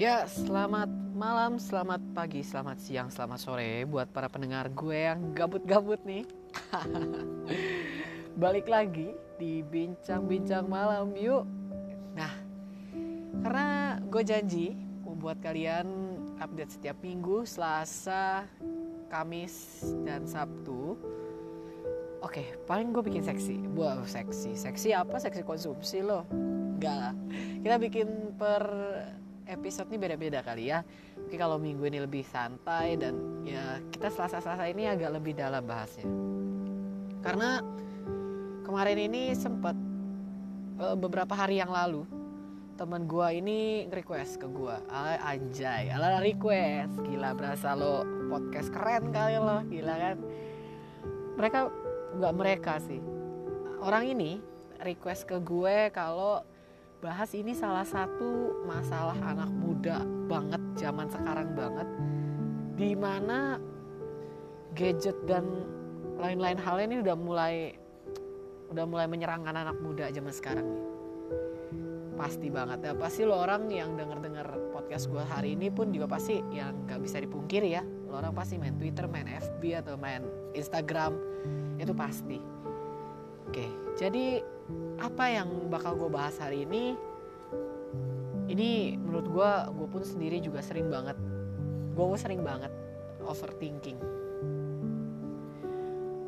Ya, selamat malam, selamat pagi, selamat siang, selamat sore buat para pendengar gue yang gabut-gabut nih. Balik lagi di bincang-bincang malam yuk. Nah, karena gue janji mau buat kalian update setiap minggu, Selasa, Kamis, dan Sabtu. Oke, paling gue bikin seksi. Wah, seksi. Seksi apa? Seksi konsumsi loh. Enggak lah. Kita bikin per episode ini beda-beda kali ya. Oke kalau minggu ini lebih santai dan ya kita selasa-selasa ini agak lebih dalam bahasnya. Karena kemarin ini sempat uh, beberapa hari yang lalu teman gue ini request ke gue anjay ala request. Gila berasa lo podcast keren kali lo. Gila kan? Mereka nggak mereka sih. Orang ini request ke gue kalau bahas ini salah satu masalah anak muda banget zaman sekarang banget di mana gadget dan lain-lain hal ini udah mulai udah mulai menyerang anak muda zaman sekarang nih. Pasti banget. Ya pasti lo orang yang denger-denger podcast gue hari ini pun juga pasti yang nggak bisa dipungkiri ya lo orang pasti main Twitter main FB atau main Instagram itu pasti. Oke jadi apa yang bakal gue bahas hari ini ini menurut gue gue pun sendiri juga sering banget gue sering banget overthinking.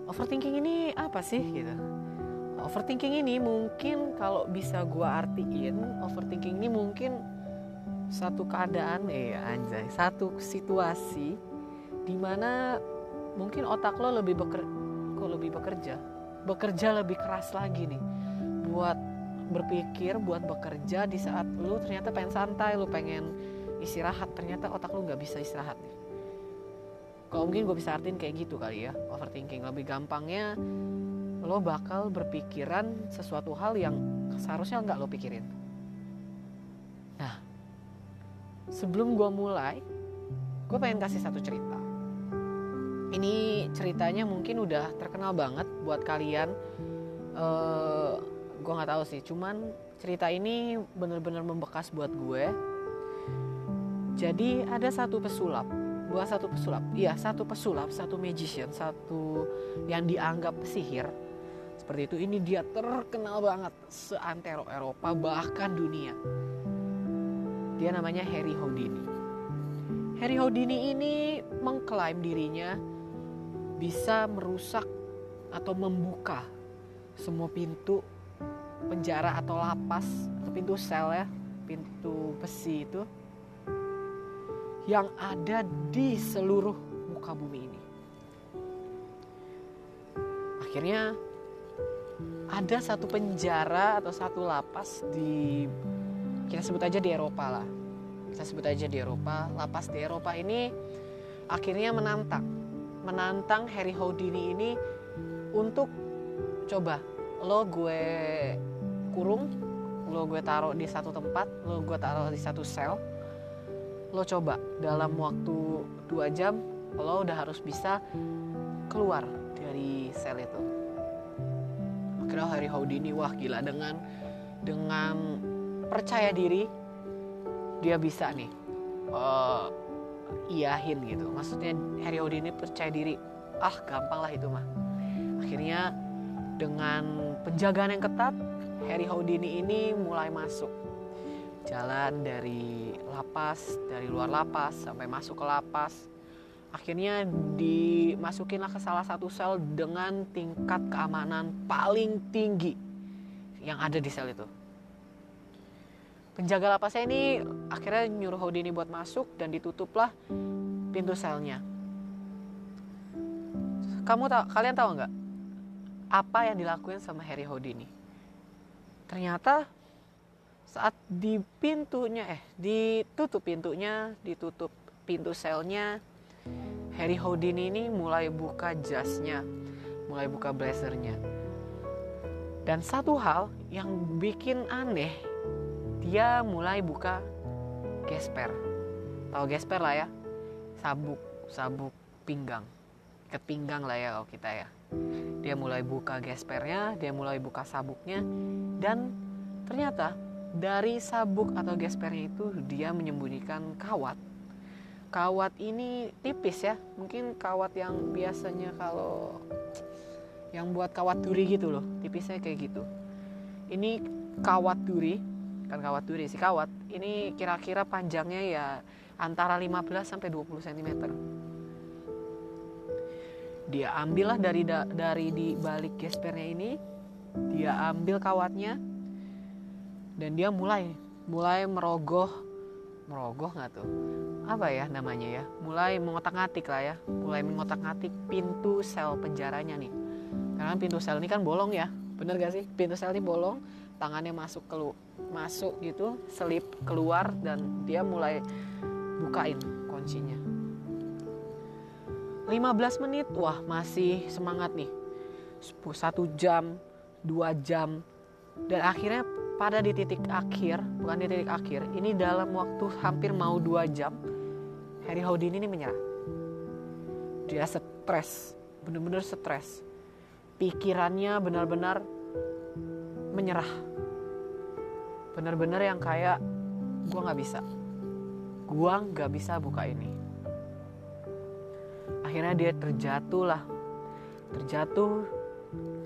Overthinking ini apa sih gitu? Overthinking ini mungkin kalau bisa gue artiin overthinking ini mungkin satu keadaan eh anjay satu situasi di mana mungkin otak lo lebih beker kok lebih bekerja? Bekerja lebih keras lagi nih buat berpikir buat bekerja di saat lu ternyata pengen santai lu pengen istirahat ternyata otak lu nggak bisa istirahat kalau mungkin gue bisa artiin kayak gitu kali ya overthinking. Lebih gampangnya lo bakal berpikiran sesuatu hal yang seharusnya nggak lo pikirin. Nah sebelum gue mulai gue pengen kasih satu cerita. Ini ceritanya mungkin udah terkenal banget buat kalian. Uh, gue nggak tahu sih. Cuman cerita ini bener-bener membekas buat gue. Jadi ada satu pesulap. Bukan satu pesulap. Iya satu pesulap satu magician satu yang dianggap sihir. Seperti itu. Ini dia terkenal banget seantero Eropa bahkan dunia. Dia namanya Harry Houdini. Harry Houdini ini mengklaim dirinya bisa merusak atau membuka semua pintu penjara atau lapas atau pintu sel ya pintu besi itu yang ada di seluruh muka bumi ini. Akhirnya ada satu penjara atau satu lapas di kita sebut aja di Eropa lah. Kita sebut aja di Eropa lapas di Eropa ini akhirnya menantang menantang Harry Houdini ini untuk coba lo gue kurung lo gue taruh di satu tempat lo gue taruh di satu sel lo coba dalam waktu dua jam lo udah harus bisa keluar dari sel itu. Akhirnya Harry Houdini wah gila dengan dengan percaya diri dia bisa nih uh, iyahin gitu. Maksudnya Harry Houdini percaya diri ah gampang lah itu mah. Akhirnya dengan penjagaan yang ketat Harry Houdini ini mulai masuk. Jalan dari lapas dari luar lapas sampai masuk ke lapas. Akhirnya dimasukinlah ke salah satu sel dengan tingkat keamanan paling tinggi yang ada di sel itu. Penjaga lapasnya ini akhirnya nyuruh Houdini buat masuk dan ditutuplah pintu selnya. Kamu tahu kalian tahu nggak apa yang dilakuin sama Harry Houdini. Ternyata saat di pintunya eh ditutup pintunya, ditutup pintu selnya, Harry Houdini ini mulai buka jasnya, mulai buka blazernya. Dan satu hal yang bikin aneh, dia mulai buka gesper. Tahu gesper lah ya? Sabuk, sabuk pinggang. Ikat pinggang lah ya kalau kita ya dia mulai buka gespernya, dia mulai buka sabuknya, dan ternyata dari sabuk atau gespernya itu dia menyembunyikan kawat. Kawat ini tipis ya mungkin kawat yang biasanya kalau yang buat kawat duri gitu loh tipisnya kayak gitu. Ini kawat duri kan kawat duri sih kawat. Ini kira-kira panjangnya ya antara 15 sampai 20 cm dia ambillah dari da, dari di balik gespernya ini. Dia ambil kawatnya. Dan dia mulai mulai merogoh merogoh nggak tuh? Apa ya namanya ya? Mulai mengotak-ngatik lah ya. Mulai mengotak-ngatik pintu sel penjaranya nih. Karena pintu sel ini kan bolong ya. Bener gak sih? Pintu sel ini bolong tangannya masuk ke masuk gitu selip keluar dan dia mulai bukain kuncinya 15 menit. Wah masih semangat nih. Satu jam dua jam. Dan akhirnya pada di titik akhir bukan di titik akhir ini dalam waktu hampir mau dua jam Harry Houdini ini menyerah. Dia stres bener-bener stres. Pikirannya benar-benar menyerah. Bener-bener yang kayak gue nggak bisa. Gue nggak bisa buka ini akhirnya dia terjatuh lah terjatuh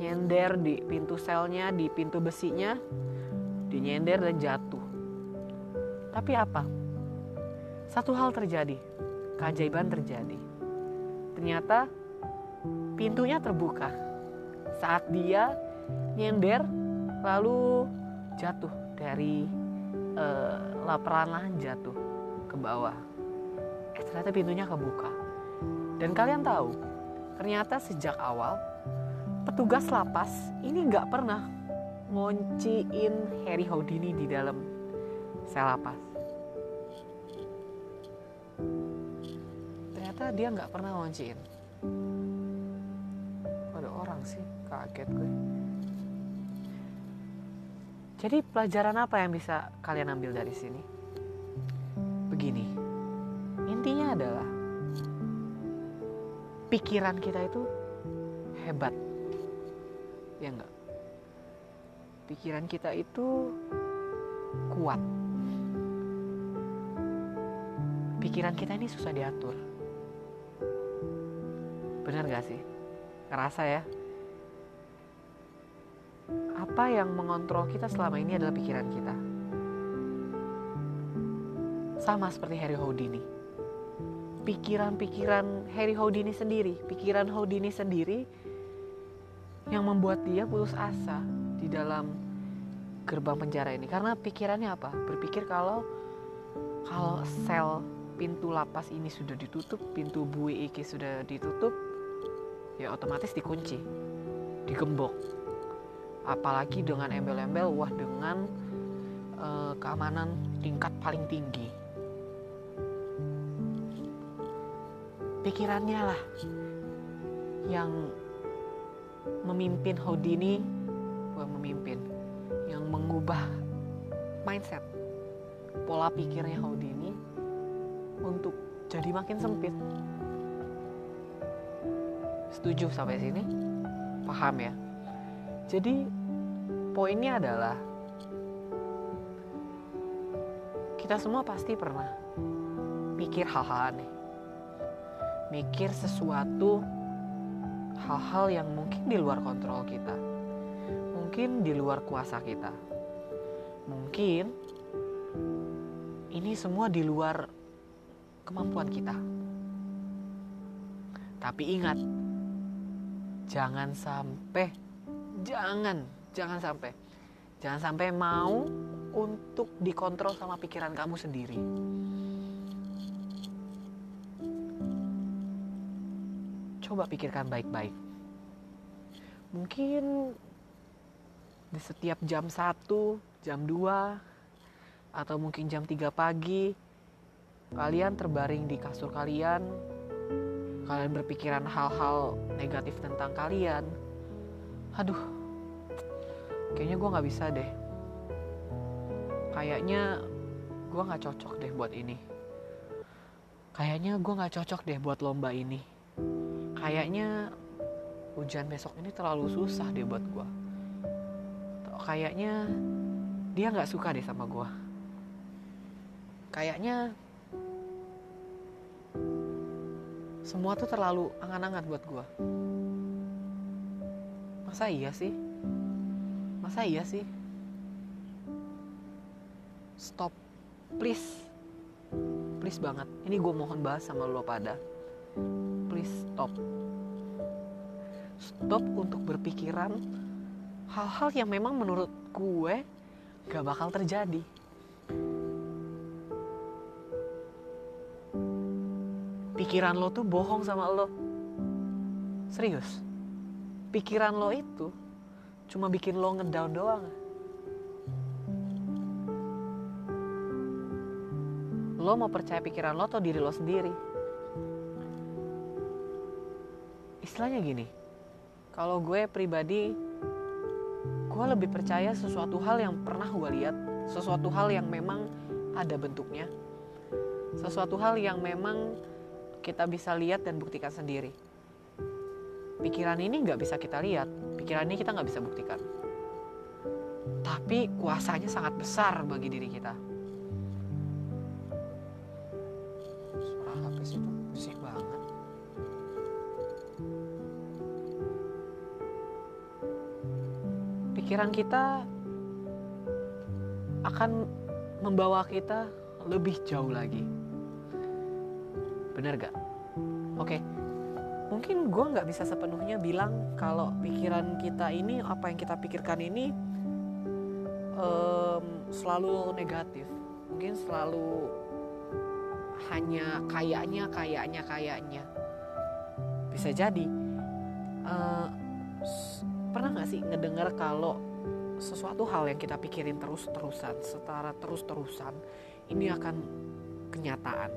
nyender di pintu selnya di pintu besinya dinyender dan jatuh. Tapi apa? Satu hal terjadi, keajaiban terjadi. Ternyata pintunya terbuka saat dia nyender lalu jatuh dari uh, laparan jatuh ke bawah. Eh ternyata pintunya kebuka. Dan kalian tahu, ternyata sejak awal petugas lapas ini nggak pernah ngonciin Harry Houdini di dalam sel lapas. Ternyata dia nggak pernah ngonciin. Ada orang sih, kaget gue. Jadi pelajaran apa yang bisa kalian ambil dari sini? Begini, intinya adalah pikiran kita itu hebat, ya enggak? pikiran kita itu kuat. Pikiran kita ini susah diatur. Benar gak sih? Ngerasa ya? Apa yang mengontrol kita selama ini adalah pikiran kita. Sama seperti Harry Houdini. Pikiran-pikiran Harry Houdini sendiri, pikiran Houdini sendiri yang membuat dia putus asa di dalam gerbang penjara ini. Karena pikirannya apa? Berpikir kalau kalau sel pintu lapas ini sudah ditutup pintu bui iki sudah ditutup ya otomatis dikunci digembok. Apalagi dengan embel-embel wah dengan uh, keamanan tingkat paling tinggi pikirannya lah yang memimpin Houdini bukan memimpin yang mengubah mindset pola pikirnya Houdini untuk jadi makin sempit. Setuju sampai sini? Paham ya? Jadi poinnya adalah kita semua pasti pernah mikir hal-hal aneh mikir sesuatu hal-hal yang mungkin di luar kontrol kita mungkin di luar kuasa kita. Mungkin ini semua di luar kemampuan kita. Tapi ingat, jangan sampai, jangan, jangan sampai, jangan sampai mau untuk dikontrol sama pikiran kamu sendiri. Coba pikirkan baik-baik. Mungkin di setiap jam 1, jam 2, atau mungkin jam 3 pagi, kalian terbaring di kasur kalian, kalian berpikiran hal-hal negatif tentang kalian. Aduh, kayaknya gue gak bisa deh. Kayaknya gue gak cocok deh buat ini. Kayaknya gue gak cocok deh buat lomba ini. Kayaknya hujan besok ini terlalu susah deh buat gue kayaknya dia nggak suka deh sama gue kayaknya semua tuh terlalu angan-angan buat gue masa iya sih? Masa iya sih? Stop. Please. Please banget. Ini gue mohon bahas sama lo pada stop. Stop untuk berpikiran hal-hal yang memang menurut gue gak bakal terjadi. Pikiran lo tuh bohong sama lo. Serius. Pikiran lo itu cuma bikin lo ngedown doang. Lo mau percaya pikiran lo atau diri lo sendiri istilahnya gini kalau gue pribadi gue lebih percaya sesuatu hal yang pernah gue lihat sesuatu hal yang memang ada bentuknya sesuatu hal yang memang kita bisa lihat dan buktikan sendiri. Pikiran ini nggak bisa kita lihat, pikiran ini kita nggak bisa buktikan. Tapi kuasanya sangat besar bagi diri kita. Pikiran kita akan membawa kita lebih jauh lagi bener gak? Oke, mungkin gue nggak bisa sepenuhnya bilang kalau pikiran kita ini apa yang kita pikirkan ini um, selalu negatif, mungkin selalu hanya kayaknya, kayaknya, kayaknya. Bisa jadi. Uh, pernah nggak sih ngedengar kalau sesuatu hal yang kita pikirin terus-terusan, setara terus-terusan, ini akan kenyataan?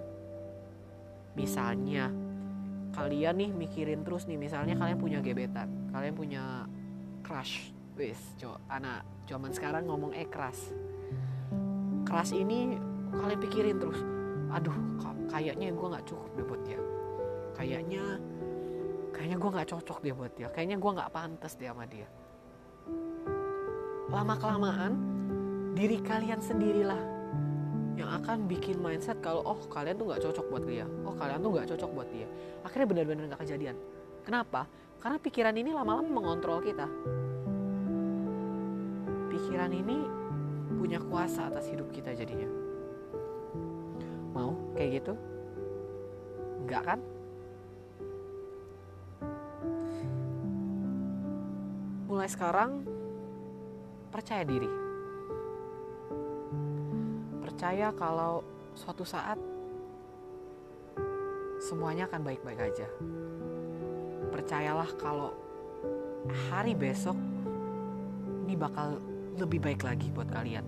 Misalnya kalian nih mikirin terus nih misalnya kalian punya gebetan kalian punya crush wis anak zaman sekarang ngomong eh crush. Crush ini kalian pikirin terus aduh kayaknya gue nggak cukup deh buat dia. Kayaknya kayaknya gue nggak cocok dia buat dia. Kayaknya gue nggak pantas dia sama dia. Lama kelamaan diri kalian sendirilah yang akan bikin mindset kalau oh kalian tuh nggak cocok buat dia. Oh kalian tuh nggak cocok buat dia. Akhirnya benar-benar nggak kejadian. Kenapa? Karena pikiran ini lama-lama mengontrol kita. Pikiran ini punya kuasa atas hidup kita jadinya. Mau? Kayak gitu? Nggak kan mulai sekarang percaya diri percaya kalau suatu saat semuanya akan baik-baik aja. Percayalah kalau hari besok ini bakal lebih baik lagi buat kalian.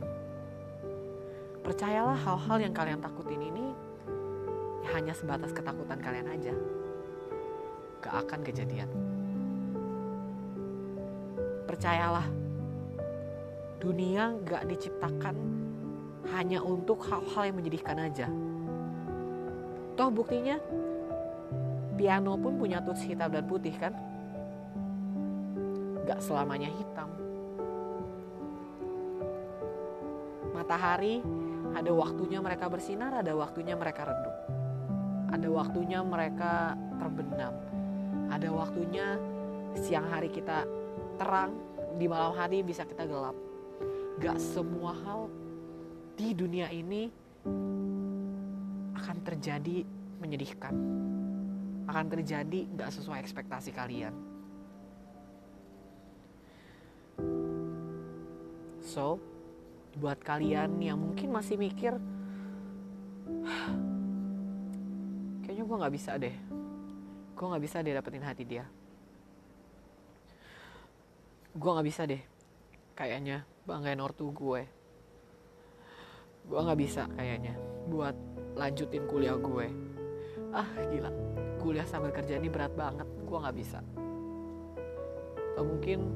Percayalah hal-hal yang kalian takutin ini hanya sebatas ketakutan kalian aja. Gak akan kejadian. Percayalah, dunia gak diciptakan hanya untuk hal-hal yang menyedihkan aja. Toh buktinya piano pun punya tuts hitam dan putih kan? Gak selamanya hitam. Matahari ada waktunya mereka bersinar, ada waktunya mereka redup. Ada waktunya mereka terbenam. Ada waktunya siang hari kita terang, di malam hari bisa kita gelap. Gak semua hal di dunia ini akan terjadi menyedihkan. Akan terjadi gak sesuai ekspektasi kalian. So buat kalian yang mungkin masih mikir kayaknya gue gak bisa deh. Gue gak bisa deh dapetin hati dia gue gak bisa deh. Kayaknya banggain ortu gue. Gue nggak bisa kayaknya buat lanjutin kuliah gue. Ah gila. Kuliah sambil kerja ini berat banget. Gue nggak bisa. Atau mungkin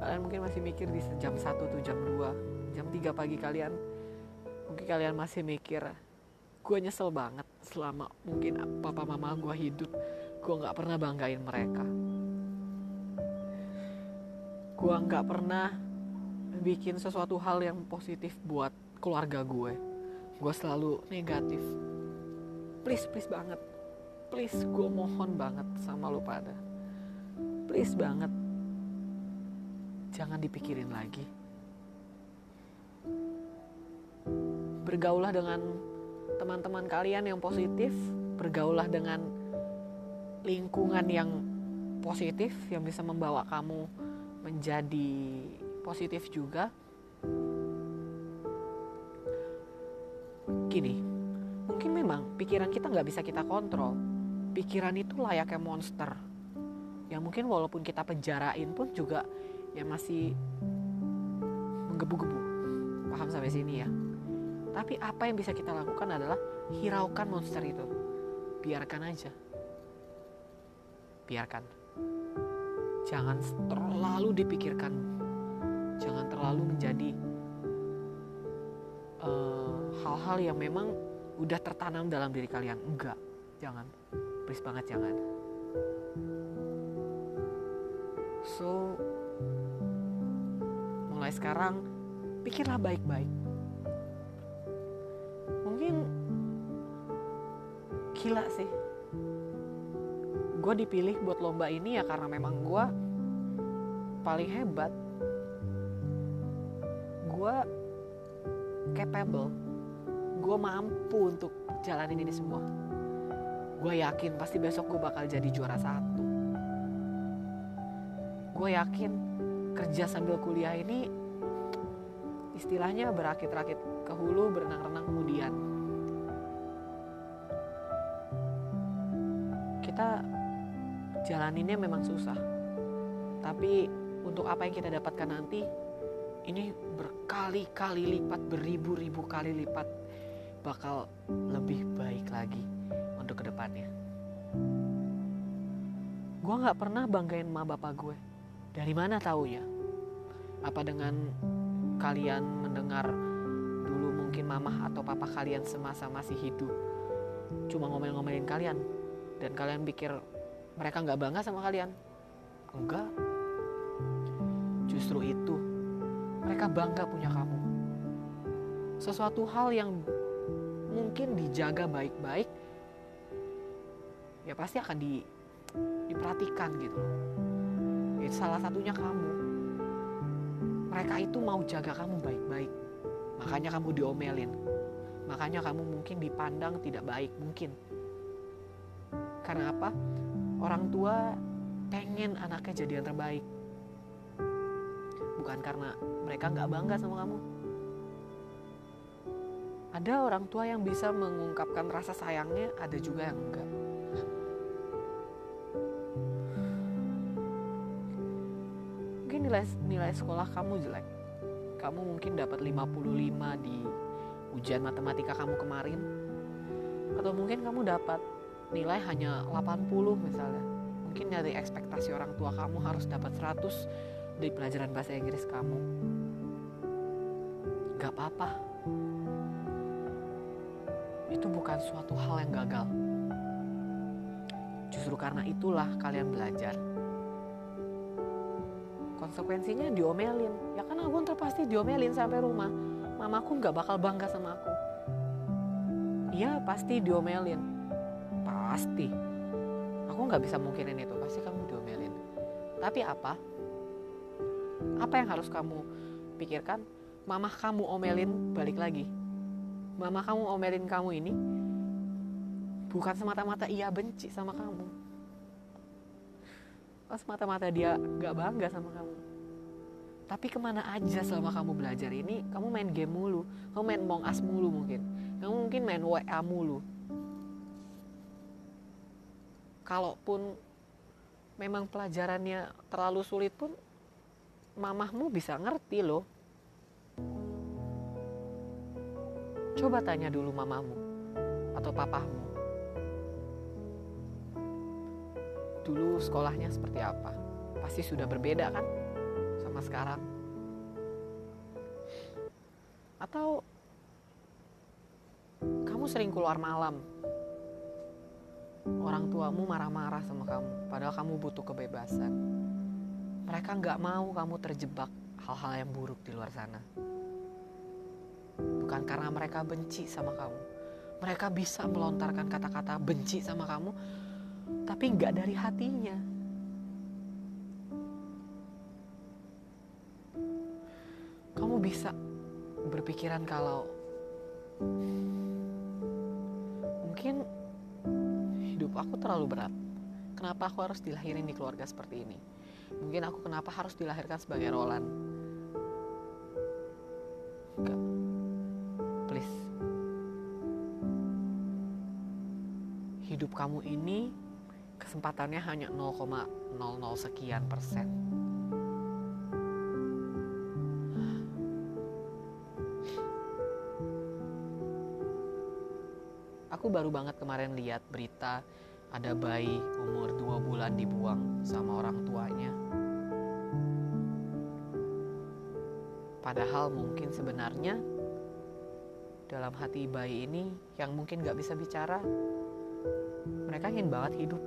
kalian mungkin masih mikir di jam 1 tuh jam 2 jam 3 pagi kalian mungkin kalian masih mikir gue nyesel banget selama mungkin papa mama gue hidup. Gue nggak pernah banggain mereka gue nggak pernah bikin sesuatu hal yang positif buat keluarga gue gue selalu negatif. Please please banget. Please gue mohon banget sama lo pada. Please banget. Jangan dipikirin lagi. Bergaulah dengan teman-teman kalian yang positif. Bergaulah dengan lingkungan yang positif yang bisa membawa kamu menjadi positif juga. Gini mungkin memang pikiran kita nggak bisa kita kontrol. Pikiran itu layaknya monster. Yang mungkin walaupun kita penjarain pun juga ya masih menggebu-gebu. Paham sampai sini ya? Tapi apa yang bisa kita lakukan adalah hiraukan monster itu. Biarkan aja. Biarkan jangan terlalu dipikirkan. Jangan terlalu menjadi eh, hal-hal uh, yang memang udah tertanam dalam diri kalian. Enggak. Jangan. Please banget jangan. So mulai sekarang pikirlah baik-baik. Mungkin gila sih gue dipilih buat lomba ini ya karena memang gue paling hebat. Gue capable. Gue mampu untuk jalanin ini semua. Gue yakin pasti besok gue bakal jadi juara satu. Gue yakin kerja sambil kuliah ini istilahnya berakit-rakit ke hulu berenang-renang kemudian. Kita jalaninnya memang susah. Tapi untuk apa yang kita dapatkan nanti ini berkali-kali lipat beribu-ribu kali lipat bakal lebih baik lagi untuk ke depannya gue nggak pernah banggain ma bapak gue. Dari mana taunya apa dengan kalian mendengar dulu mungkin mamah atau papa kalian semasa masih hidup cuma ngomel-ngomelin kalian dan kalian pikir mereka nggak bangga sama kalian? Enggak. Justru itu mereka bangga punya kamu. Sesuatu hal yang mungkin dijaga baik-baik ya pasti akan di, diperhatikan gitu itu salah satunya kamu. Mereka itu mau jaga kamu baik-baik. Makanya kamu diomelin. Makanya kamu mungkin dipandang tidak baik mungkin. Karena apa orang tua pengen anaknya jadi yang terbaik. Bukan karena mereka nggak bangga sama kamu. Ada orang tua yang bisa mengungkapkan rasa sayangnya ada juga yang enggak. Mungkin nilai nilai sekolah kamu jelek. Kamu mungkin dapat 55 di ujian matematika kamu kemarin. Atau mungkin kamu dapat nilai hanya 80 misalnya. Mungkin dari ekspektasi orang tua kamu harus dapat 100 di pelajaran bahasa Inggris kamu. Gak apa-apa. Itu bukan suatu hal yang gagal. Justru karena itulah kalian belajar. Konsekuensinya diomelin. Ya kan aku ntar pasti diomelin sampai rumah. Mamaku nggak bakal bangga sama aku. Iya pasti diomelin pasti. Aku nggak bisa mungkinin itu pasti kamu diomelin. Tapi apa? Apa yang harus kamu pikirkan? Mamah kamu omelin balik lagi. Mama kamu omelin kamu ini bukan semata-mata ia benci sama kamu. Pas semata-mata dia nggak bangga sama kamu. Tapi ke mana aja selama kamu belajar ini kamu main game mulu. Kamu main Among mulu mungkin. Kamu mungkin main WA mulu kalaupun memang pelajarannya terlalu sulit pun mamahmu bisa ngerti loh. Coba tanya dulu mamamu atau papahmu. Dulu sekolahnya seperti apa? Pasti sudah berbeda kan sama sekarang? Atau kamu sering keluar malam orang tuamu marah-marah sama kamu padahal kamu butuh kebebasan mereka nggak mau kamu terjebak hal-hal yang buruk di luar sana. Bukan karena mereka benci sama kamu. Mereka bisa melontarkan kata-kata benci sama kamu, tapi nggak dari hatinya. Kamu bisa berpikiran kalau mungkin hidup aku terlalu berat. Kenapa aku harus dilahirin di keluarga seperti ini? Mungkin aku kenapa harus dilahirkan sebagai Roland? Enggak. Please. Hidup kamu ini kesempatannya hanya 0,00 sekian persen. Kemarin lihat berita ada bayi umur 2 bulan dibuang sama orang tuanya. Padahal mungkin sebenarnya dalam hati bayi ini yang mungkin gak bisa bicara, mereka ingin banget hidup.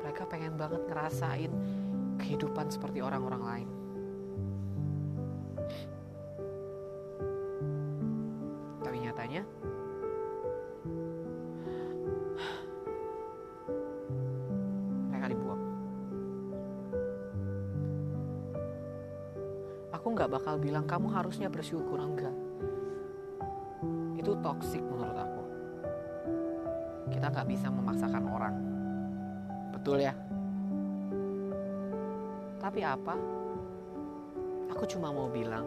Mereka pengen banget ngerasain kehidupan seperti orang-orang lain. Kamu harusnya bersyukur enggak. Itu toksik menurut aku. Kita nggak bisa memaksakan orang. Betul ya? Tapi apa? Aku cuma mau bilang,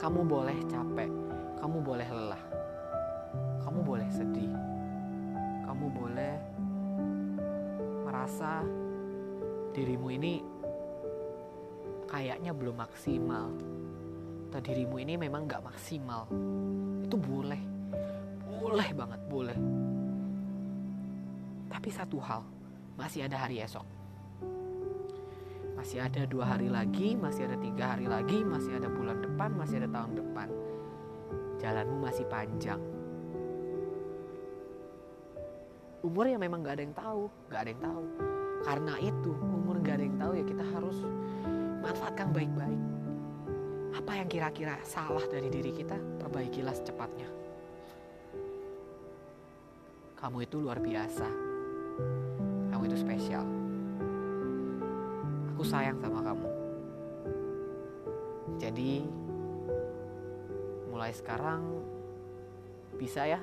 kamu boleh capek, kamu boleh lelah, kamu boleh sedih, kamu boleh merasa dirimu ini kayaknya belum maksimal atau dirimu ini memang gak maksimal. Itu boleh. Boleh banget boleh. Tapi satu hal masih ada hari esok. Masih ada dua hari lagi masih ada tiga hari lagi masih ada bulan depan masih ada tahun depan. Jalanmu masih panjang. Umur ya memang gak ada yang tahu gak ada yang tahu. Karena itu umur gak ada yang tahu ya kita harus manfaatkan baik-baik apa yang kira-kira salah dari diri kita? Perbaikilah secepatnya. Kamu itu luar biasa. Kamu itu spesial. Aku sayang sama kamu. Jadi mulai sekarang bisa ya?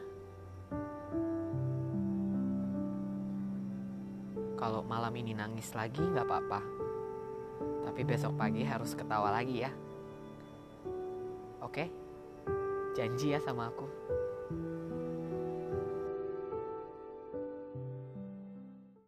Kalau malam ini nangis lagi nggak apa-apa. Tapi besok pagi harus ketawa lagi ya oke? Janji ya sama aku